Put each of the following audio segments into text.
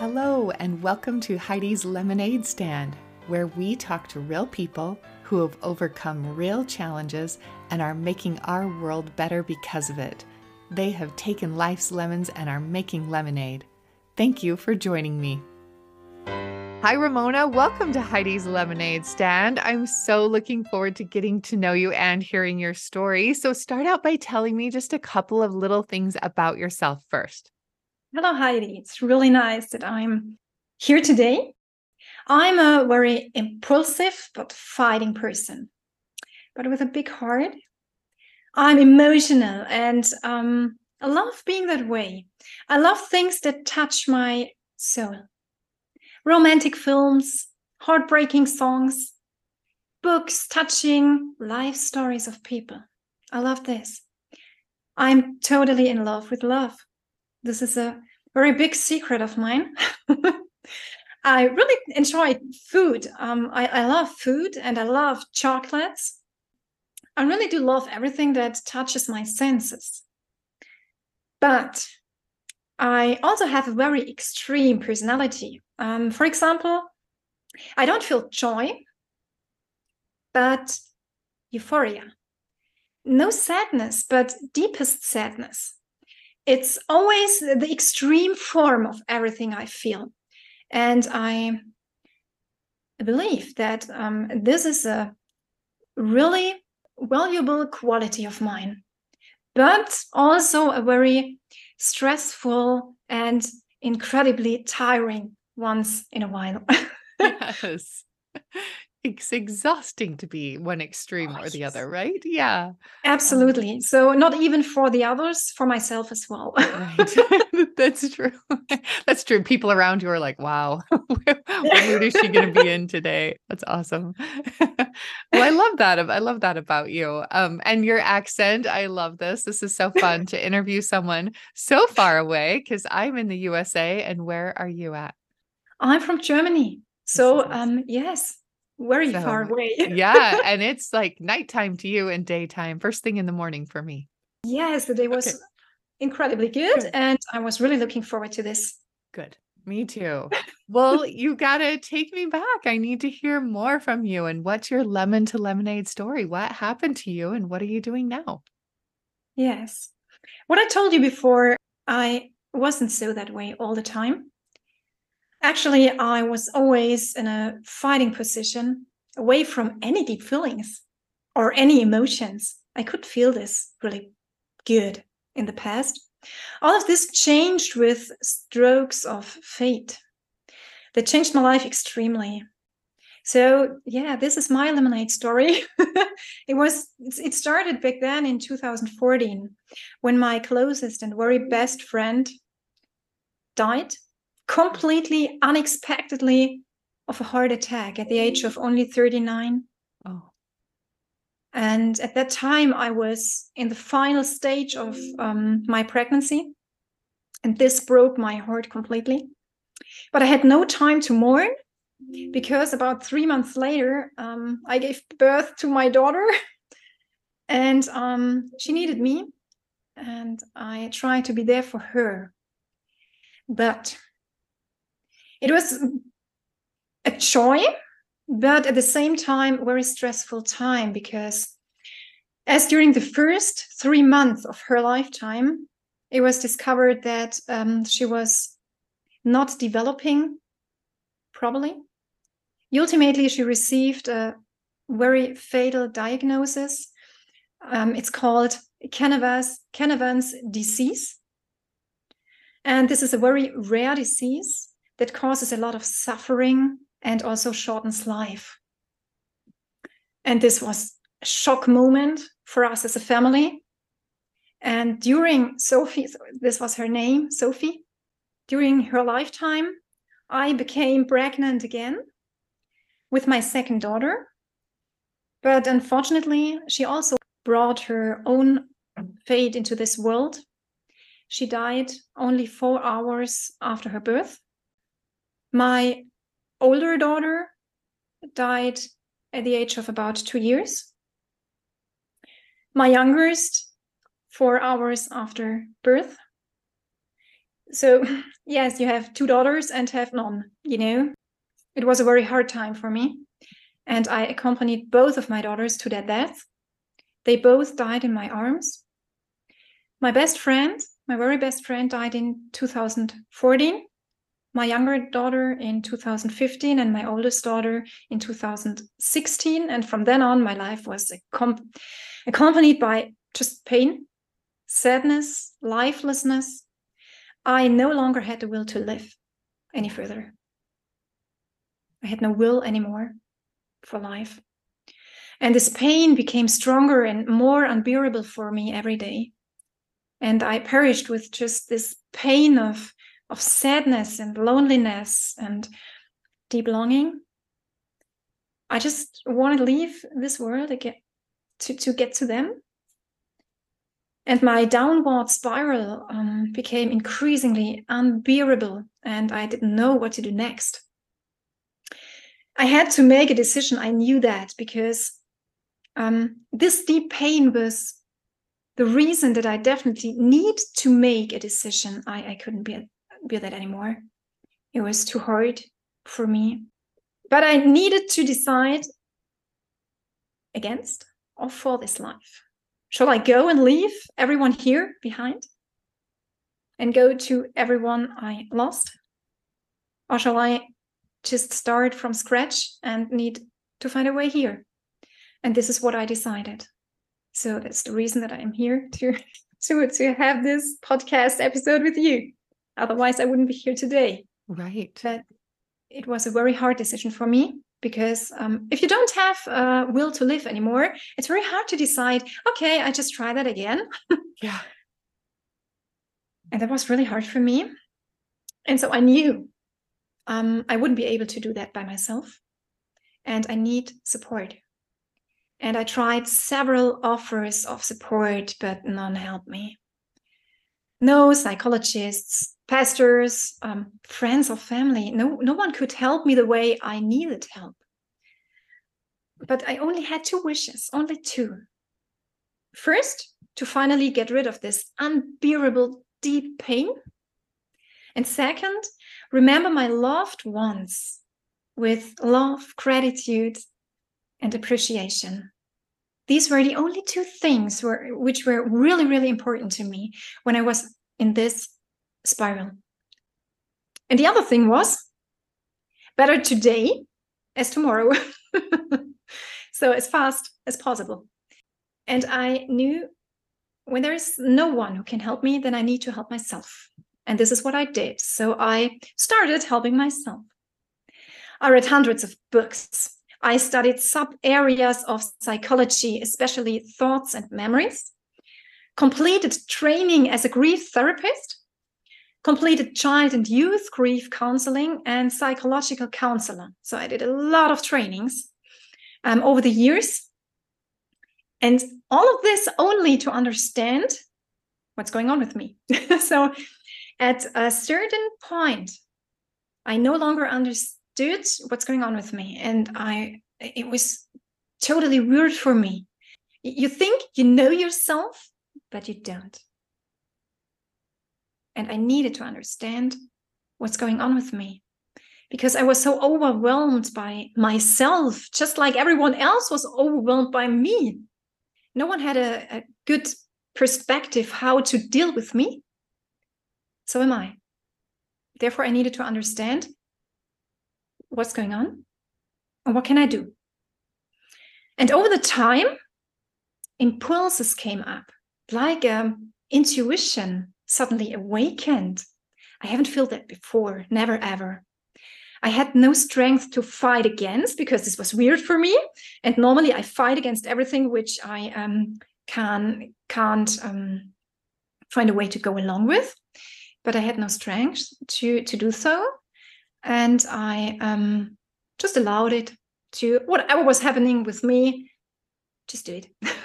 Hello, and welcome to Heidi's LemonAid Stand, where we talk to real people who have overcome real challenges and are making our world better because of it. They have taken life's lemons and are making lemonade. Thank you for joining me. Hi, Ramona. Welcome to Heidi's LemonAid Stand. I'm so looking forward to getting to know you and hearing your story. So, start out by telling me just a couple of little things about yourself first. Hello, Heidi. It's really nice that I'm here today. I'm a very impulsive but fighting person, but with a big heart. I'm emotional and um, I love being that way. I love things that touch my soul romantic films, heartbreaking songs, books touching life stories of people. I love this. I'm totally in love with love. This is a very big secret of mine. I really enjoy food. Um, I, I love food and I love chocolates. I really do love everything that touches my senses. But I also have a very extreme personality. Um, for example, I don't feel joy, but euphoria. No sadness, but deepest sadness it's always the extreme form of everything I feel. And I believe that um, this is a really valuable quality of mine, but also a very stressful and incredibly tiring once in a while. yes it's exhausting to be one extreme oh, or the other, right? Yeah. Um Absolutely. So not even for the others, for myself as well. right. That's true. That's true. People around you are like, wow, what mood is she going to be in today? That's awesome. well, I love that. I love that about you. Um, and your accent. I love this. This is so fun to interview someone so far away because I'm in the USA. And where are you at? I'm from Germany. So um, yes, very so, far away. yeah. And it's like nighttime to you and daytime, first thing in the morning for me. Yes, the day was okay. incredibly good, good. And I was really looking forward to this. Good. Me too. well, you got to take me back. I need to hear more from you. And what's your lemon to lemonade story? What happened to you and what are you doing now? Yes. What I told you before, I wasn't so that way all the time. Actually, I was always in a fighting position away from any deep feelings or any emotions. I could feel this really good in the past. All of this changed with strokes of fate. That changed my life extremely. So yeah, this is my lemonade story. it was it started back then in 2014 when my closest and very best friend died completely unexpectedly of a heart attack at the age of only 39. Oh. And at that time, I was in the final stage of um, my pregnancy. And this broke my heart completely. But I had no time to mourn because about three months later, um, I gave birth to my daughter. and um, she needed me. And I tried to be there for her. But it was a joy, but at the same time, very stressful time because as during the first three months of her lifetime, it was discovered that um, she was not developing properly. Ultimately, she received a very fatal diagnosis. Um, it's called Canavan's disease. And this is a very rare disease that causes a lot of suffering and also shortens life. And this was a shock moment for us as a family. And during Sophie, this was her name, Sophie, during her lifetime, I became pregnant again with my second daughter. But unfortunately, she also brought her own fate into this world. She died only four hours after her birth. My older daughter died at the age of about two years. My youngest, four hours after birth. So, yes, you have two daughters and have none, you know. It was a very hard time for me. And I accompanied both of my daughters to their death. They both died in my arms. My best friend, my very best friend, died in 2014. My younger daughter in 2015, and my oldest daughter in 2016. And from then on, my life was accompanied by just pain, sadness, lifelessness. I no longer had the will to live any further. I had no will anymore for life. And this pain became stronger and more unbearable for me every day. And I perished with just this pain of, of sadness and loneliness and deep longing. I just want to leave this world again to, to get to them. And my downward spiral um, became increasingly unbearable, and I didn't know what to do next. I had to make a decision. I knew that because um, this deep pain was the reason that I definitely need to make a decision. I, I couldn't be, be that anymore. It was too hard for me. But I needed to decide against or for this life. Shall I go and leave everyone here behind and go to everyone I lost? Or shall I just start from scratch and need to find a way here. And this is what I decided. So that's the reason that I'm here to to to have this podcast episode with you. Otherwise, I wouldn't be here today. Right. But it was a very hard decision for me because um, if you don't have a will to live anymore, it's very hard to decide. Okay, I just try that again. yeah. And that was really hard for me. And so I knew um, I wouldn't be able to do that by myself. And I need support. And I tried several offers of support, but none helped me. No psychologists, pastors, um, friends or family, no, no one could help me the way I needed help. But I only had two wishes, only two. First, to finally get rid of this unbearable deep pain. And second, remember my loved ones with love, gratitude, and appreciation. These were the only two things were, which were really, really important to me when I was in this spiral. And the other thing was better today as tomorrow. so, as fast as possible. And I knew when there is no one who can help me, then I need to help myself. And this is what I did. So I started helping myself. I read hundreds of books. I studied sub areas of psychology, especially thoughts and memories, completed training as a grief therapist, completed child and youth grief counseling, and psychological counselor. So I did a lot of trainings um, over the years. And all of this only to understand what's going on with me. so at a certain point, I no longer understood what's going on with me. And I it was totally weird for me. You think you know yourself, but you don't. And I needed to understand what's going on with me because I was so overwhelmed by myself, just like everyone else was overwhelmed by me. No one had a, a good perspective how to deal with me. So am I. Therefore, I needed to understand what's going on and what can I do. And over the time, impulses came up, like um, intuition suddenly awakened. I haven't felt that before, never ever. I had no strength to fight against because this was weird for me. And normally I fight against everything which I um, can can't um, find a way to go along with but I had no strength to to do so, and I um, just allowed it to whatever was happening with me. Just do it.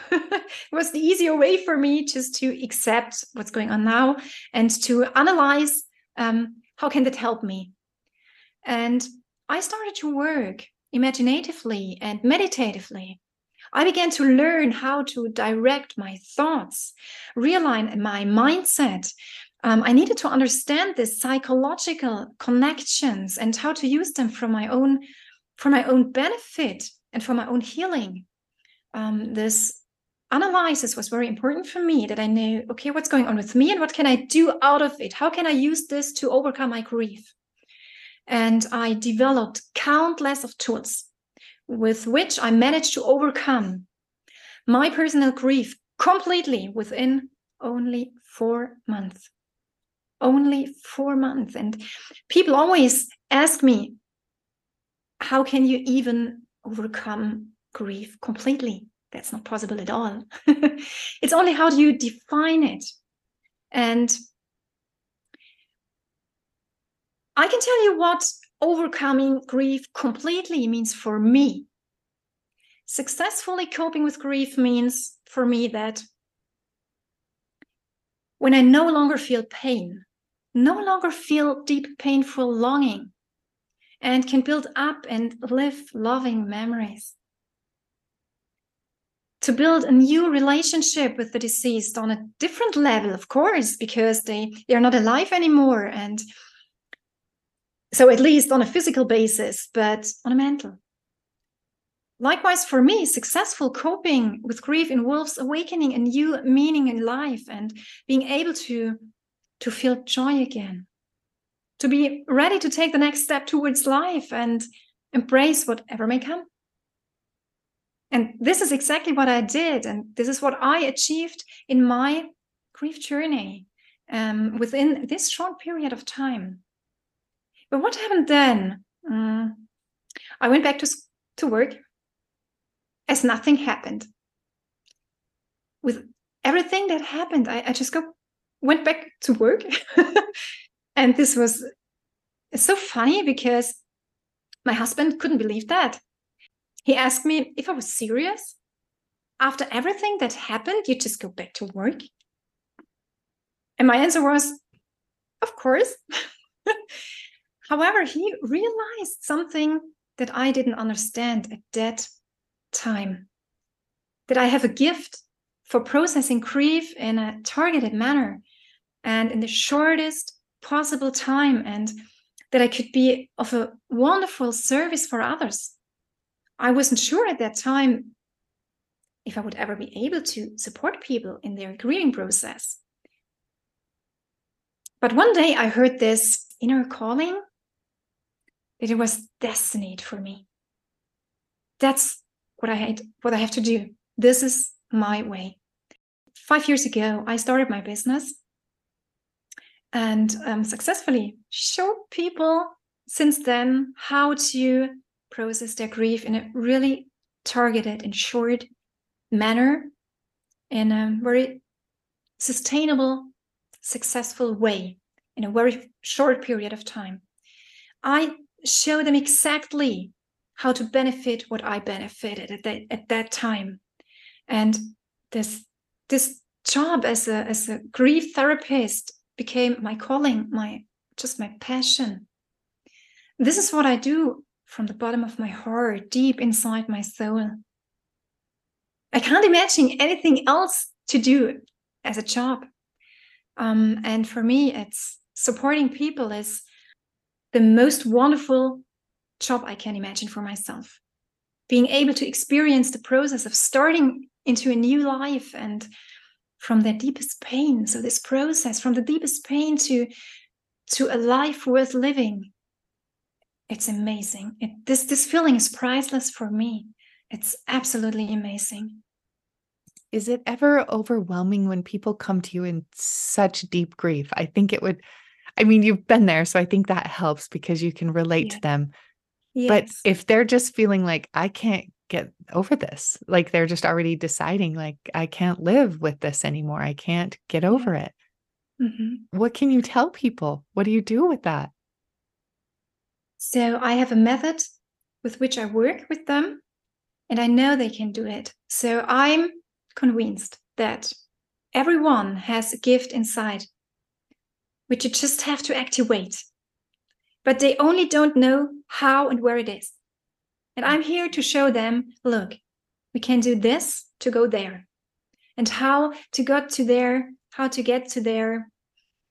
was the easier way for me just to accept what's going on now and to analyze um, how can that help me. And I started to work imaginatively and meditatively. I began to learn how to direct my thoughts, realign my mindset, Um, I needed to understand the psychological connections and how to use them for my own for my own benefit and for my own healing. Um, this analysis was very important for me that I knew, okay, what's going on with me and what can I do out of it? How can I use this to overcome my grief? And I developed countless of tools with which I managed to overcome my personal grief completely within only four months. Only four months. And people always ask me, how can you even overcome grief completely? That's not possible at all. it's only how do you define it? And I can tell you what overcoming grief completely means for me. Successfully coping with grief means for me that when I no longer feel pain, no longer feel deep, painful longing, and can build up and live loving memories. To build a new relationship with the deceased on a different level, of course, because they, they are not alive anymore. And so, at least on a physical basis, but on a mental. Likewise, for me, successful coping with grief involves awakening a new meaning in life and being able to, to feel joy again, to be ready to take the next step towards life and embrace whatever may come. And this is exactly what I did. And this is what I achieved in my grief journey um, within this short period of time. But what happened then? Um, I went back to, to work as nothing happened. With everything that happened, I, I just go went back to work. and this was so funny because my husband couldn't believe that. He asked me if I was serious. After everything that happened, you just go back to work? And my answer was, of course. However, he realized something that I didn't understand at that time that I have a gift for processing grief in a targeted manner and in the shortest possible time, and that I could be of a wonderful service for others. I wasn't sure at that time if I would ever be able to support people in their grieving process. But one day I heard this inner calling that it was destined for me. That's what I had, what I have to do. This is my way. Five years ago, I started my business and um, successfully showed people since then how to process their grief in a really targeted and short manner in a very sustainable, successful way in a very short period of time. I show them exactly how to benefit what I benefited at that at that time. And this this job as a as a grief therapist became my calling, my just my passion. This is what I do from the bottom of my heart, deep inside my soul. I can't imagine anything else to do as a job. Um, and for me, it's supporting people is the most wonderful job I can imagine for myself. Being able to experience the process of starting into a new life and from their deepest pain. So this process from the deepest pain to to a life worth living. It's amazing. It, this this feeling is priceless for me. It's absolutely amazing. Is it ever overwhelming when people come to you in such deep grief? I think it would I mean, you've been there, so I think that helps because you can relate yeah. to them. Yes. But if they're just feeling like, I can't get over this, like they're just already deciding, like, I can't live with this anymore, I can't get over it. Mm-hmm. What can you tell people? What do you do with that? So I have a method with which I work with them, and I know they can do it. So I'm convinced that everyone has a gift inside which you just have to activate. But they only don't know how and where it is. And I'm here to show them look, we can do this to go there. And how to get to there, how to get to their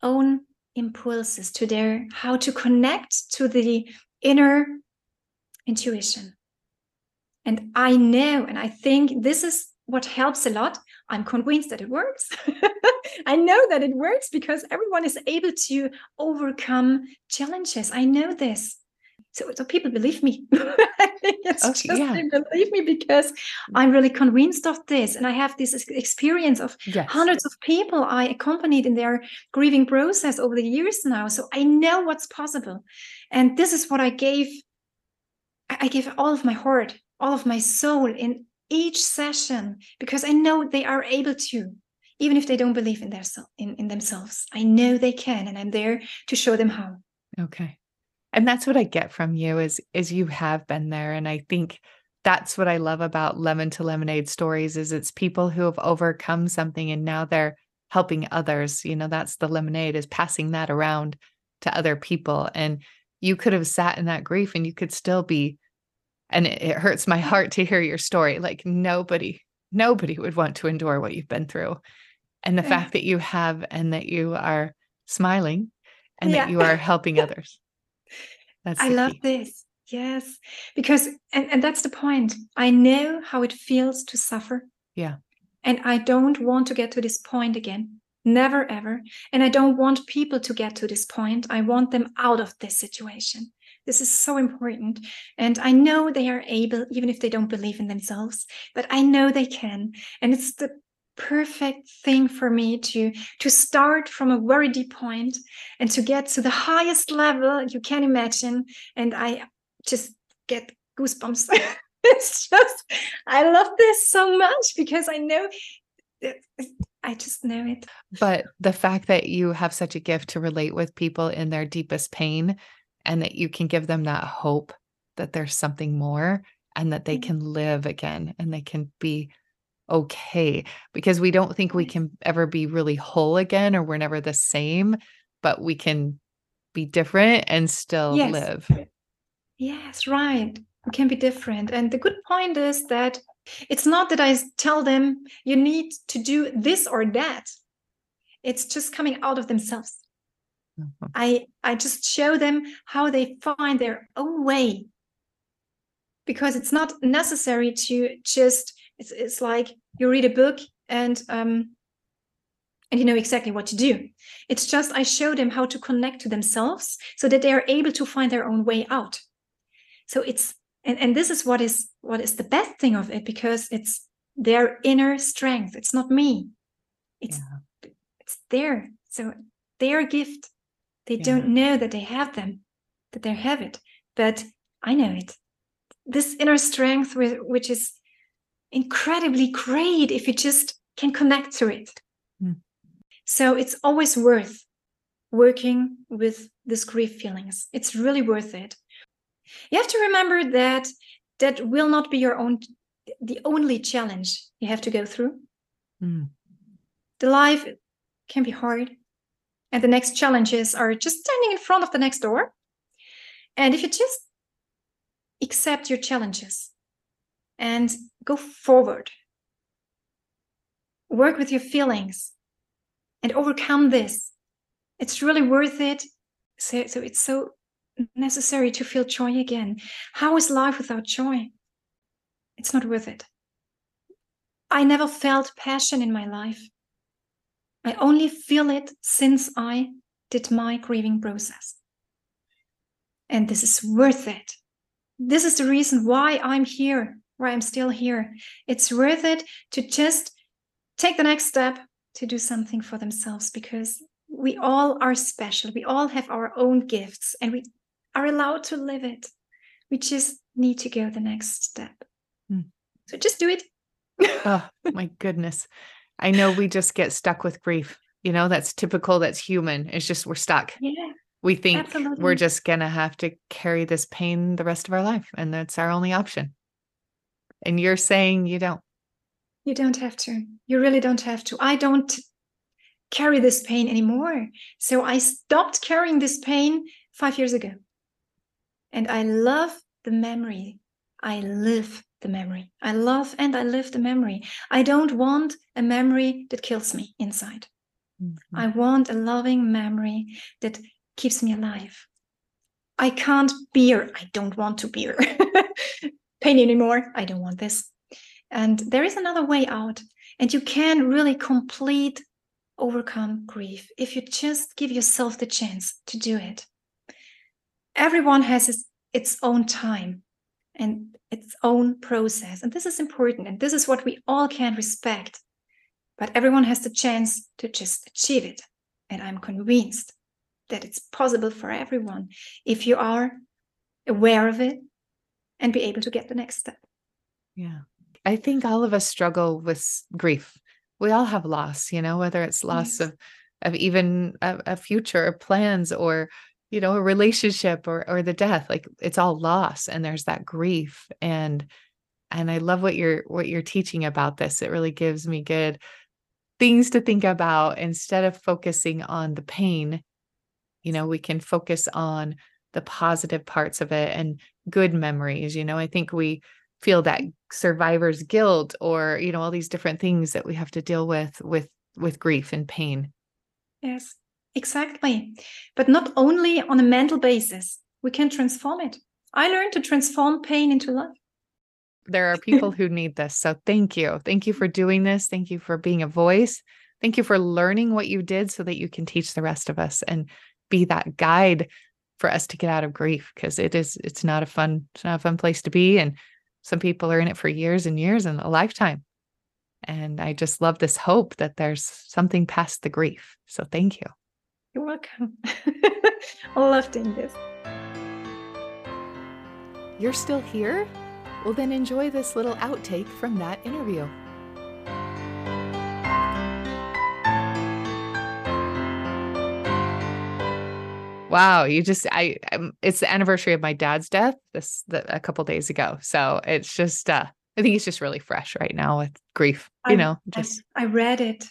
own impulses, to their how to connect to the inner intuition. And I know, and I think this is what helps a lot. I'm convinced that it works. I know that it works because everyone is able to overcome challenges. I know this. So, so people believe me. It's okay, just yeah. believe me because mm. I'm really convinced of this. And I have this experience of yes. hundreds of people I accompanied in their grieving process over the years now. So I know what's possible. And this is what I gave. I gave all of my heart, all of my soul in each session because I know they are able to, even if they don't believe in their in, in themselves. I know they can, and I'm there to show them how. Okay. And that's what I get from you is is you have been there. And I think that's what I love about lemon to lemonade stories is it's people who have overcome something and now they're helping others. You know, that's the lemonade is passing that around to other people. And you could have sat in that grief and you could still be and it, it hurts my heart to hear your story like nobody nobody would want to endure what you've been through and the yeah. fact that you have and that you are smiling and yeah. that you are helping others that's i love key. this. Yes. Because and, and that's the point. I know how it feels to suffer. Yeah. And i don't want to get to this point again. Never ever. And i don't want people to get to this point. I want them out of this situation. This is so important. And I know they are able, even if they don't believe in themselves, but I know they can. And it's the perfect thing for me to to start from a very deep point and to get to the highest level you can imagine and i just get goosebumps it's just i love this so much because i know I just know it. But the fact that you have such a gift to relate with people in their deepest pain and that you can give them that hope that there's something more and that they mm-hmm. can live again and they can be okay because we don't think we can ever be really whole again or we're never the same but we can be different and still yes. live yes right we can be different and the good point is that it's not that i tell them you need to do this or that it's just coming out of themselves Mm-hmm. I I just show them how they find their own way. Because it's not necessary to just it's it's like you read a book and um and you know exactly what to do. It's just I show them how to connect to themselves so that they are able to find their own way out. So it's and, and this is what is what is the best thing of it because it's their inner strength. It's not me. It's yeah. it's there. So their gift they yeah. don't know that they have them, that they have it. But I know it. This inner strength, with, which is incredibly great if you just can connect to it. Mm. So it's always worth working with these grief feelings. It's really worth it. You have to remember that that will not be your own the only challenge you have to go through. Mm. The life can be hard. And the next challenges are just standing in front of the next door. And if you just accept your challenges and go forward, work with your feelings and overcome this, it's really worth it. So, so it's so necessary to feel joy again. How is life without joy? It's not worth it. I never felt passion in my life. I only feel it since I did my grieving process. And this is worth it. This is the reason why I'm here, why I'm still here. It's worth it to just take the next step to do something for themselves because we all are special. We all have our own gifts and we are allowed to live it. We just need to go the next step. Hmm. So just do it. oh, my goodness. I know we just get stuck with grief. You know, that's typical, that's human. It's just we're stuck. Yeah. We think absolutely. we're just going to have to carry this pain the rest of our life, and that's our only option. And you're saying you don't. You don't have to. You really don't have to. I don't carry this pain anymore. So I stopped carrying this pain five years ago. And I love the memory. I live the memory. I love and I live the memory. I don't want a memory that kills me inside. Mm-hmm. I want a loving memory that keeps me alive. I can't bear, I don't want to bear pain anymore. I don't want this. And there is another way out. And you can really complete overcome grief if you just give yourself the chance to do it. Everyone has its, its own time and its own process. And this is important. And this is what we all can respect. But everyone has the chance to just achieve it. And I'm convinced that it's possible for everyone if you are aware of it and be able to get the next step. Yeah. I think all of us struggle with grief. We all have loss, you know, whether it's loss yes. of of even a, a future or plans or you know a relationship or or the death like it's all loss and there's that grief and and I love what you're what you're teaching about this it really gives me good things to think about instead of focusing on the pain you know we can focus on the positive parts of it and good memories you know? I think we feel that survivor's guilt or you know all these different things that we have to deal with with with grief and pain. Yes exactly. But not only on a mental basis we can transform it. I learned to transform pain into love. There are people who need this so thank you. Thank you for doing this. Thank you for being a voice. Thank you for learning what you did so that you can teach the rest of us and be that guide for us to get out of grief because it is it's not a fun it's not a fun place to be and some people are in it for years and years and a lifetime. And i just love this hope that there's something past the grief so thank you. You're welcome. I love doing this. You're still here? Well then enjoy this little outtake from that interview Wow, you just I I'm, it's the anniversary of my dad's death this the, a couple days ago. So it's just uh I think it's just really fresh right now with grief, you I, know, just I, I, read it.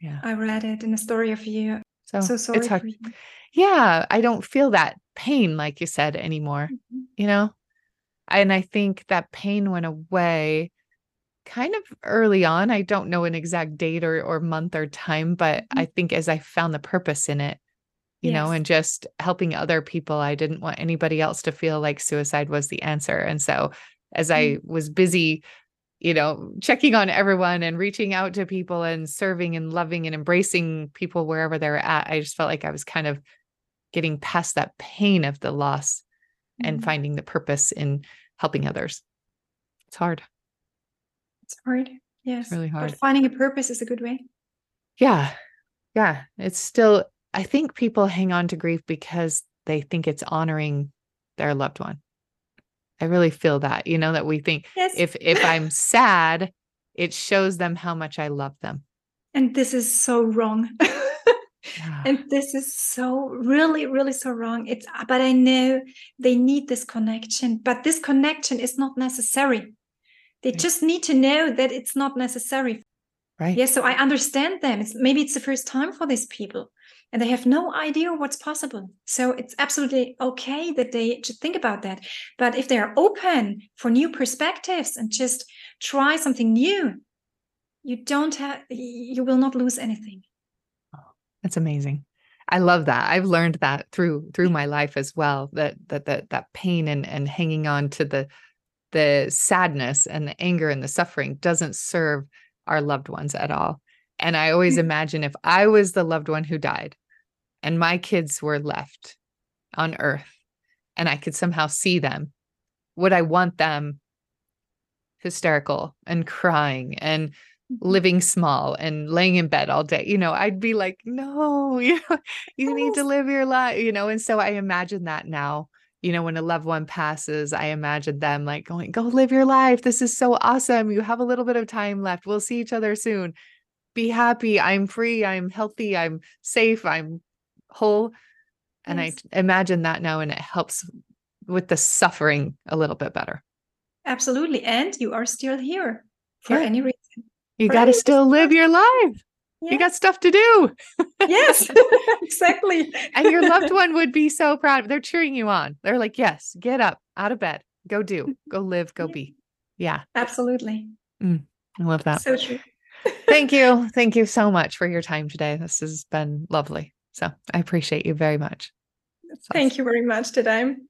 Yeah. I read it in the story of you. So, so sorry it's hard. Yeah, I don't feel that pain like you said anymore, mm-hmm. you know? And I think that pain went away kind of early on. I don't know an exact date or, or month or time, but mm-hmm. I think as I found the purpose in it, you yes. know, and just helping other people. I didn't want anybody else to feel like suicide was the answer. And so as I mm-hmm. was busy, you know, checking on everyone and reaching out to people and serving and loving and embracing people wherever they're at, I just felt like I was kind of getting past that pain of the loss mm-hmm. and finding the purpose in helping others. It's hard. It's hard. Yes. It's really hard. But finding a purpose is a good way. Yeah. Yeah. It's still I think people hang on to grief because they think it's honoring their loved one. I really feel that, you know, that we think yes. if if I'm sad, it shows them how much I love them. And this is so wrong. yeah. And this is so really, really so wrong. It's but I know they need this connection, but this connection is not necessary. They right. just need to know that it's not necessary. Right. Yeah. So I understand them. It's maybe it's the first time for these people and they have no idea what's possible. So it's absolutely okay that they should think about that. But if they are open for new perspectives and just try something new, you don't have, you will not lose anything. Oh, that's amazing. I love that. I've learned that through through my life as well. That that that that pain and and hanging on to the the sadness and the anger and the suffering doesn't serve our loved ones at all. And I always mm. imagine if I was the loved one who died and my kids were left on earth and I could somehow see them, would I want them hysterical and crying and mm-hmm. living small and laying in bed all day? You know, I'd be like, no, you know, you need to live your life, you know. And so I imagine that now you know, when a loved one passes, I imagine them like going, go live your life. This is so awesome. You have a little bit of time left. We'll see each other soon be happy. I'm free. I'm healthy. I'm safe. I'm whole. And yes. I imagine that now, and it helps with the suffering a little bit better. Absolutely. And you are still here for yeah. any reason. You got to still live your life. Yeah. You got stuff to do. yes, exactly. and your loved one would be so proud. They're cheering you on. They're like, yes, get up out of bed, go do, go live, go yeah. be. Yeah. Absolutely. Mm, I love that. So true. Thank you. Thank you so much for your time today. This has been lovely. So I appreciate you very much. Thank you very much that I'm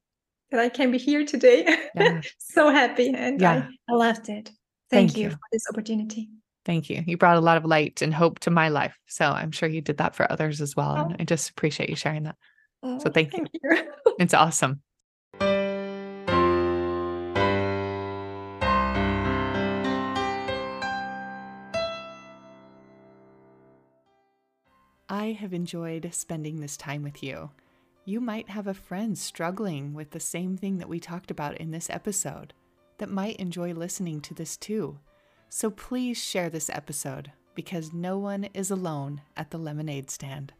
that I can be here today. Yeah. so happy and yeah. I, I loved it. Thank, Thank you, you for this opportunity. Thank you. You brought a lot of light and hope to my life. So I'm sure you did that for others as well. Oh. And I just appreciate you sharing that. Oh, so thank, thank you. you. it's awesome. I have enjoyed spending this time with you. You might have a friend struggling with the same thing that we talked about in this episode that might enjoy listening to this too. So please share this episode because no one is alone at the lemonade stand.